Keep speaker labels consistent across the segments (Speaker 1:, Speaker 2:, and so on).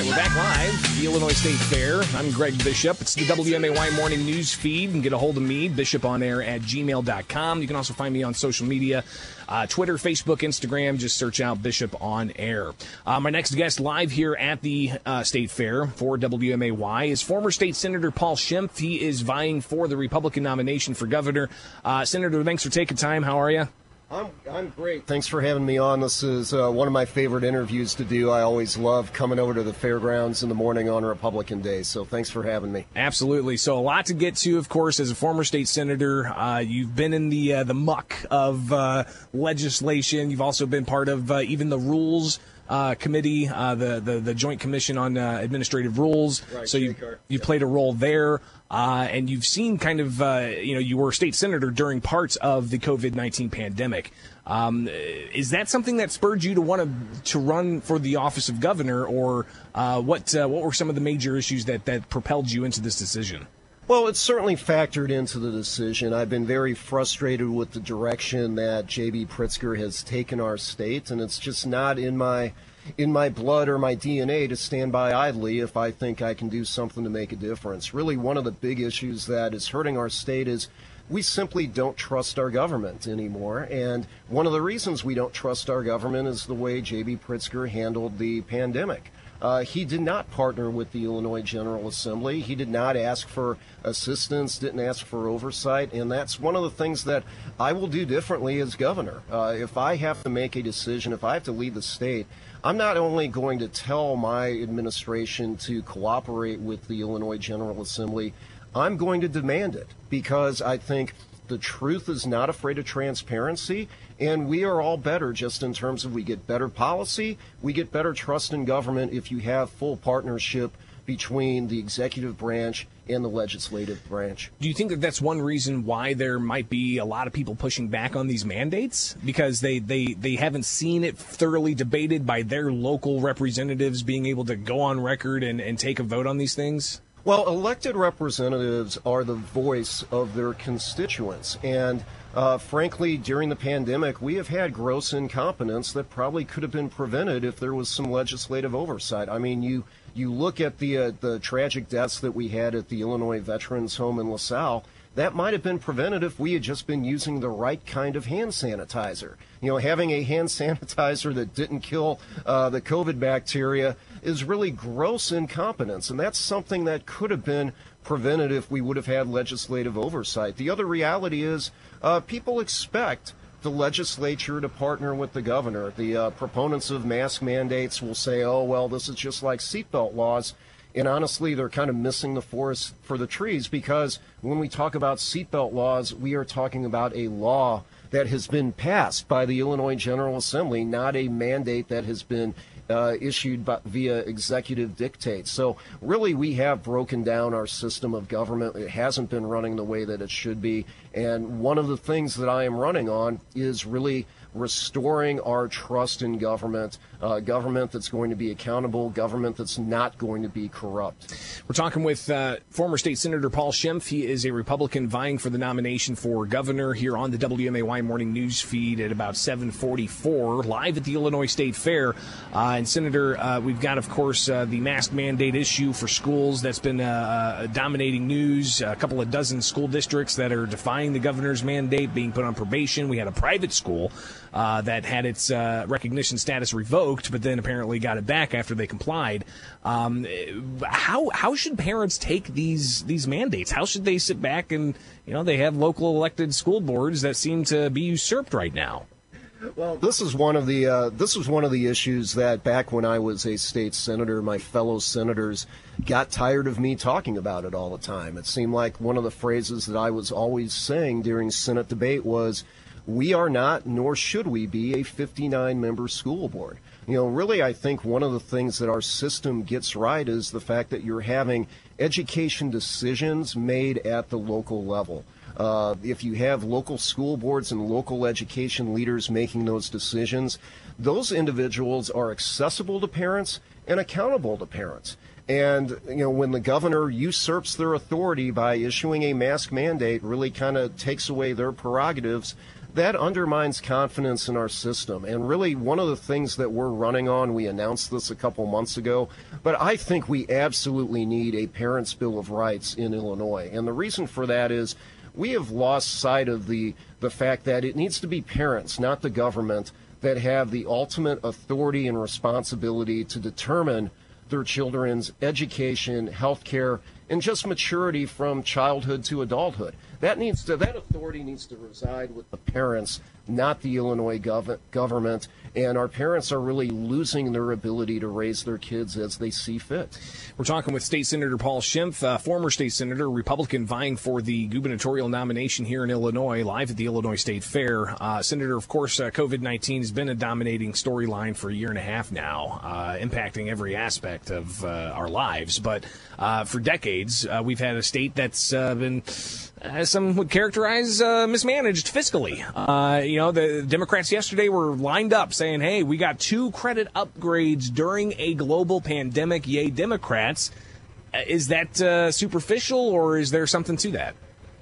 Speaker 1: right, we're back live, at the Illinois State Fair. I'm Greg Bishop. It's the WMAY morning news feed. You can get a hold of me, bishoponair at gmail.com. You can also find me on social media uh, Twitter, Facebook, Instagram. Just search out Bishop on Air. Uh, my next guest live here at the uh, State Fair for WMAY is former State Senator Paul Schimpf. He is vying for the Republican nomination for governor. Uh, Senator, thanks for taking time. How are you?
Speaker 2: I'm, I'm great. Thanks for having me on. This is uh, one of my favorite interviews to do. I always love coming over to the fairgrounds in the morning on Republican Day. So thanks for having me.
Speaker 1: Absolutely. So a lot to get to, of course, as a former state senator. Uh, you've been in the uh, the muck of uh, legislation. You've also been part of uh, even the rules uh, committee, uh, the, the the Joint Commission on uh, Administrative Rules.
Speaker 2: Right,
Speaker 1: so you you played a role there, uh, and you've seen kind of uh, you know you were a state senator during parts of the COVID nineteen pandemic. Um, is that something that spurred you to want to to run for the office of governor, or uh, what what were some of the major issues that that propelled you into this decision?
Speaker 2: Well, it's certainly factored into the decision. I've been very frustrated with the direction that J.B. Pritzker has taken our state, and it's just not in my in my blood or my DNA to stand by idly if I think I can do something to make a difference. Really, one of the big issues that is hurting our state is we simply don't trust our government anymore. And one of the reasons we don't trust our government is the way J.B. Pritzker handled the pandemic. Uh, he did not partner with the Illinois General Assembly. He did not ask for assistance, didn't ask for oversight, and that's one of the things that I will do differently as governor. Uh, if I have to make a decision, if I have to lead the state, I'm not only going to tell my administration to cooperate with the Illinois General Assembly, I'm going to demand it because I think the truth is not afraid of transparency, and we are all better just in terms of we get better policy, we get better trust in government if you have full partnership between the executive branch and the legislative branch.
Speaker 1: Do you think that that's one reason why there might be a lot of people pushing back on these mandates because they they they haven't seen it thoroughly debated by their local representatives being able to go on record and, and take a vote on these things?
Speaker 2: Well, elected representatives are the voice of their constituents. And uh, frankly, during the pandemic, we have had gross incompetence that probably could have been prevented if there was some legislative oversight. I mean, you, you look at the, uh, the tragic deaths that we had at the Illinois Veterans Home in LaSalle that might have been prevented if we had just been using the right kind of hand sanitizer. You know, having a hand sanitizer that didn't kill uh, the COVID bacteria is really gross incompetence, and that's something that could have been prevented if we would have had legislative oversight. The other reality is uh, people expect the legislature to partner with the governor. The uh, proponents of mask mandates will say, oh, well, this is just like seatbelt laws. And honestly, they're kind of missing the forest for the trees because when we talk about seatbelt laws, we are talking about a law that has been passed by the Illinois General Assembly, not a mandate that has been uh, issued by, via executive dictate. So, really, we have broken down our system of government. It hasn't been running the way that it should be. And one of the things that I am running on is really restoring our trust in government, uh, government that's going to be accountable, government that's not going to be corrupt.
Speaker 1: We're talking with uh, former State Senator Paul Schimpf. He is a Republican vying for the nomination for governor here on the WMAY morning news feed at about 744, live at the Illinois State Fair. Uh, and Senator, uh, we've got, of course, uh, the mask mandate issue for schools that's been uh, dominating news. A couple of dozen school districts that are defying the governor's mandate, being put on probation. We had a private school uh, that had its uh, recognition status revoked, but then apparently got it back after they complied. Um, how how should parents take these these mandates? How should they sit back and you know they have local elected school boards that seem to be usurped right now?
Speaker 2: Well, this is one of the uh, this was one of the issues that back when I was a state senator, my fellow senators got tired of me talking about it all the time. It seemed like one of the phrases that I was always saying during Senate debate was, we are not, nor should we be, a 59 member school board. You know, really, I think one of the things that our system gets right is the fact that you're having education decisions made at the local level. Uh, if you have local school boards and local education leaders making those decisions, those individuals are accessible to parents and accountable to parents. And you know, when the governor usurps their authority by issuing a mask mandate, really kind of takes away their prerogatives that undermines confidence in our system. And really, one of the things that we're running on, we announced this a couple months ago, but I think we absolutely need a Parents' Bill of Rights in Illinois. And the reason for that is we have lost sight of the, the fact that it needs to be parents, not the government, that have the ultimate authority and responsibility to determine their children's education, health care, and just maturity from childhood to adulthood. That needs to that authority needs to reside with the parents, not the Illinois gov- government. And our parents are really losing their ability to raise their kids as they see fit.
Speaker 1: We're talking with State Senator Paul Schimpf, uh, former state senator, Republican, vying for the gubernatorial nomination here in Illinois, live at the Illinois State Fair. Uh, Senator, of course, uh, COVID 19 has been a dominating storyline for a year and a half now, uh, impacting every aspect of uh, our lives. But uh, for decades, we've had a state that's been as some would characterize, uh, mismanaged fiscally. Uh, you know, the Democrats yesterday were lined up saying, hey, we got two credit upgrades during a global pandemic. Yay, Democrats. Uh, is that uh, superficial or is there something to that?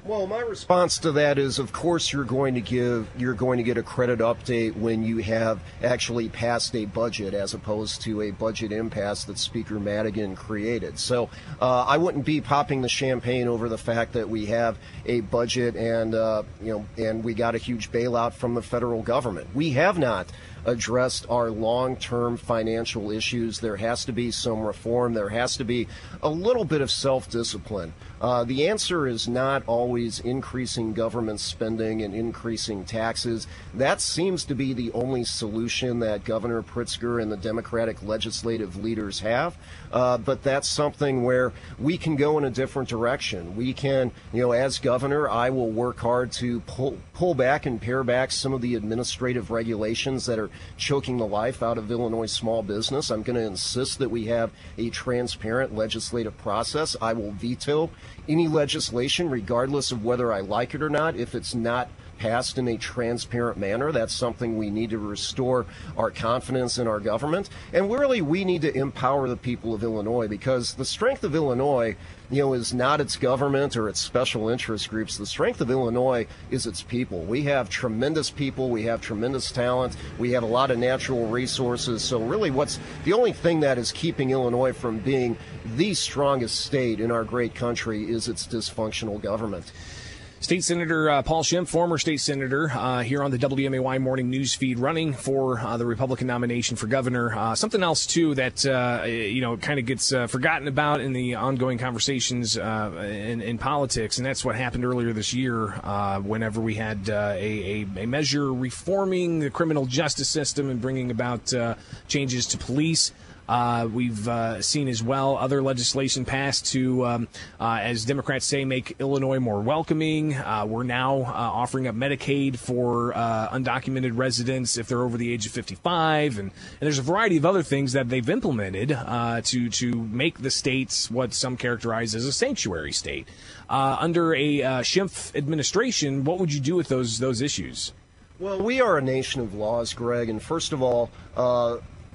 Speaker 2: Well, my response to that is, of course, you're going to give you're going to get a credit update when you have actually passed a budget, as opposed to a budget impasse that Speaker Madigan created. So uh, I wouldn't be popping the champagne over the fact that we have a budget and uh, you know and we got a huge bailout from the federal government. We have not addressed our long term financial issues. There has to be some reform. There has to be a little bit of self discipline. Uh, the answer is not always increasing government spending and increasing taxes. That seems to be the only solution that Governor Pritzker and the Democratic legislative leaders have. Uh, but that's something where we can go in a different direction. We can, you know, as governor, I will work hard to pull, pull back and pare back some of the administrative regulations that are choking the life out of Illinois small business. I'm going to insist that we have a transparent legislative process. I will veto any legislation, regardless of whether I like it or not, if it's not passed in a transparent manner. That's something we need to restore our confidence in our government. And really, we need to empower the people of Illinois because the strength of Illinois you know, is not its government or its special interest groups. The strength of Illinois is its people. We have tremendous people. We have tremendous talent. We have a lot of natural resources. So, really, what's the only thing that is keeping Illinois from being the strongest state in our great country is its dysfunctional government.
Speaker 1: State Senator uh, Paul Schimpf, former state senator, uh, here on the WMAY morning news feed, running for uh, the Republican nomination for governor. Uh, something else too that uh, you know kind of gets uh, forgotten about in the ongoing conversations in, in, politics, and that's what happened earlier this year. whenever we had a, a, a, measure reforming the criminal justice system and bringing about changes to police. Uh, we've uh, seen as well other legislation passed to, um, uh, as Democrats say, make Illinois more welcoming. Uh, we're now uh, offering up Medicaid for uh, undocumented residents if they're over the age of 55, and, and there's a variety of other things that they've implemented to to make the states what some characterize as a sanctuary state. under a Schimpf administration, what would you do with those those issues?
Speaker 2: Well, we are a nation of laws, Greg, and first of all,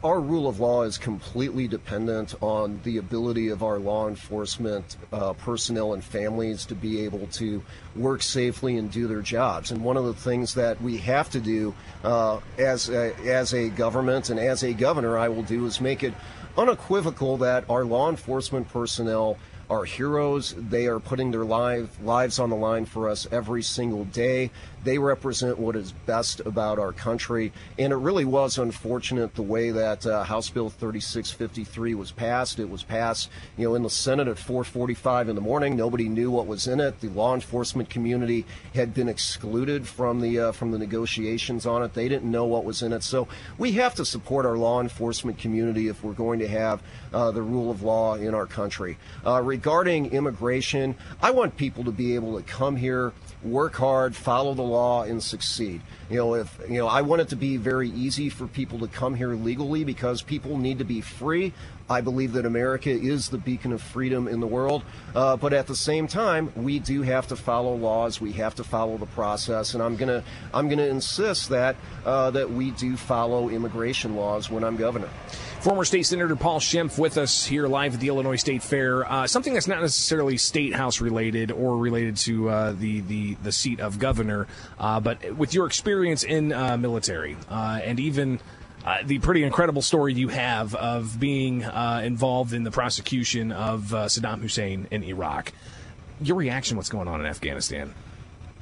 Speaker 2: our rule of law is completely dependent on the ability of our law enforcement uh, personnel and families to be able to work safely and do their jobs. And one of the things that we have to do uh, as a, as a government and as a governor, I will do is make it unequivocal that our law enforcement personnel are heroes. They are putting their life, lives on the line for us every single day. They represent what is best about our country. And it really was unfortunate the way that uh, House Bill 3653 was passed. It was passed, you know, in the Senate at 4:45 in the morning. Nobody knew what was in it. The law enforcement community had been excluded from the uh, from the negotiations on it. They didn't know what was in it. So we have to support our law enforcement community if we're going to have uh, the rule of law in our country. Uh, regarding immigration, I want people to be able to come here work hard, follow the law, and succeed. You know, if you know, I want it to be very easy for people to come here legally because people need to be free. I believe that America is the beacon of freedom in the world, uh, but at the same time, we do have to follow laws. We have to follow the process, and I'm gonna I'm gonna insist that uh, that we do follow immigration laws when I'm governor.
Speaker 1: Former State Senator Paul Schimpf with us here live at the Illinois State Fair. Uh, something that's not necessarily state house related or related to uh, the, the the seat of governor, uh, but with your experience in uh, military uh, and even. Uh, the pretty incredible story you have of being involved in the prosecution of Saddam Hussein in Iraq. Your reaction, what's going on in Afghanistan?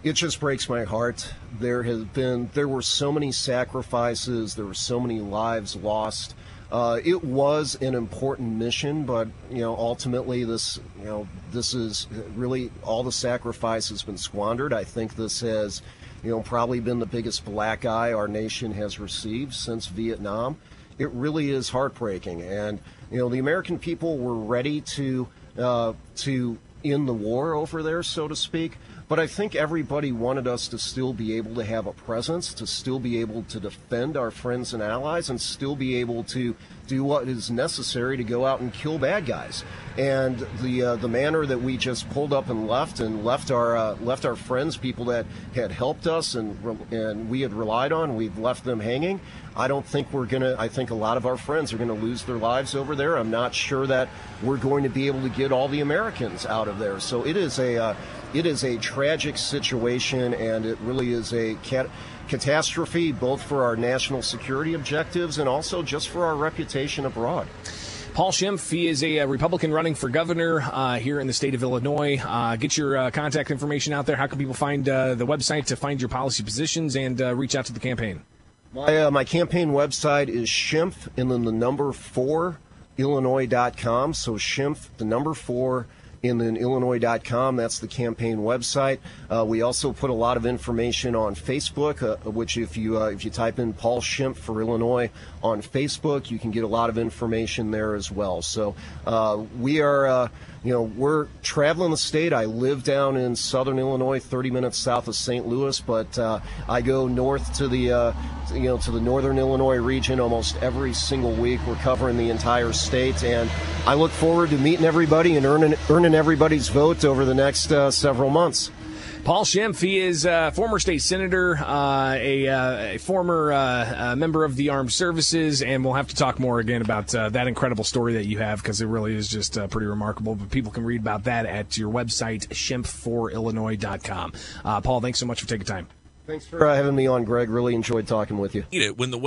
Speaker 2: it just breaks my heart. There has been there were so many sacrifices, there were so many lives lost. Uh, it was an important mission, but you know ultimately this you know this is really all the sacrifice has been squandered. I think this has you know probably been the biggest black eye our nation has received since Vietnam. It really is heartbreaking, and you know the American people were ready to uh, to end the war over there, so to speak. But I think everybody wanted us to still be able to have a presence, to still be able to defend our friends and allies, and still be able to do what is necessary to go out and kill bad guys. And the uh, the manner that we just pulled up and left and left our uh, left our friends, people that had helped us and and we had relied on, we've left them hanging. I don't think we're gonna. I think a lot of our friends are to lose their lives over there. I'm not sure that we're going to be able to get all the Americans out of there. So it is a uh, it is a tragic situation, and it really is a cat- catastrophe both for our national security objectives and also just for our reputation abroad.
Speaker 1: Paul Schimpf, he is a, Republican running for governor uh, here in the state of Illinois. Uh, get your uh, contact information out there. How can people find uh, the website to find your policy positions and uh, reach out to the campaign?
Speaker 2: My, uh, my campaign website is Schimpf and then the number four Illinois.com. So Schimpf, the number four in Illinois.com. That's the campaign website. Uh, we also put a lot of information on Facebook, uh, which if you uh, if you type in Paul Schimpf for Illinois on Facebook, you can get a lot of information there as well. So uh, we are uh, you know, we're traveling the state. I live down in southern Illinois, 30 minutes south of St. Louis, but uh, I go north to the, you know, to the northern Illinois region almost every single week. We're covering the entire state, and I look forward to meeting everybody and earning earning everybody's vote over the next uh, several months.
Speaker 1: Paul Schimpf, he is a former state senator, uh, a, uh, a, former uh, member of the armed services, and we'll have to talk more again about uh, that incredible story that you have because it really is just uh, pretty remarkable. But people can read about that at your website, schimpf4illinois.com. Uh, Paul, thanks so much for taking time.
Speaker 2: Thanks for having me on, Greg. Really enjoyed talking with you.
Speaker 3: When the